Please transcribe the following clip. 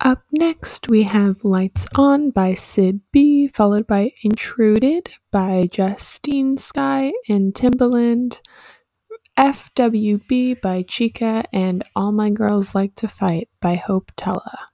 Up next, we have Lights On by Sid B, followed by Intruded by Justine Skye and Timbaland, FWB by Chika, and All My Girls Like to Fight by Hope Tala.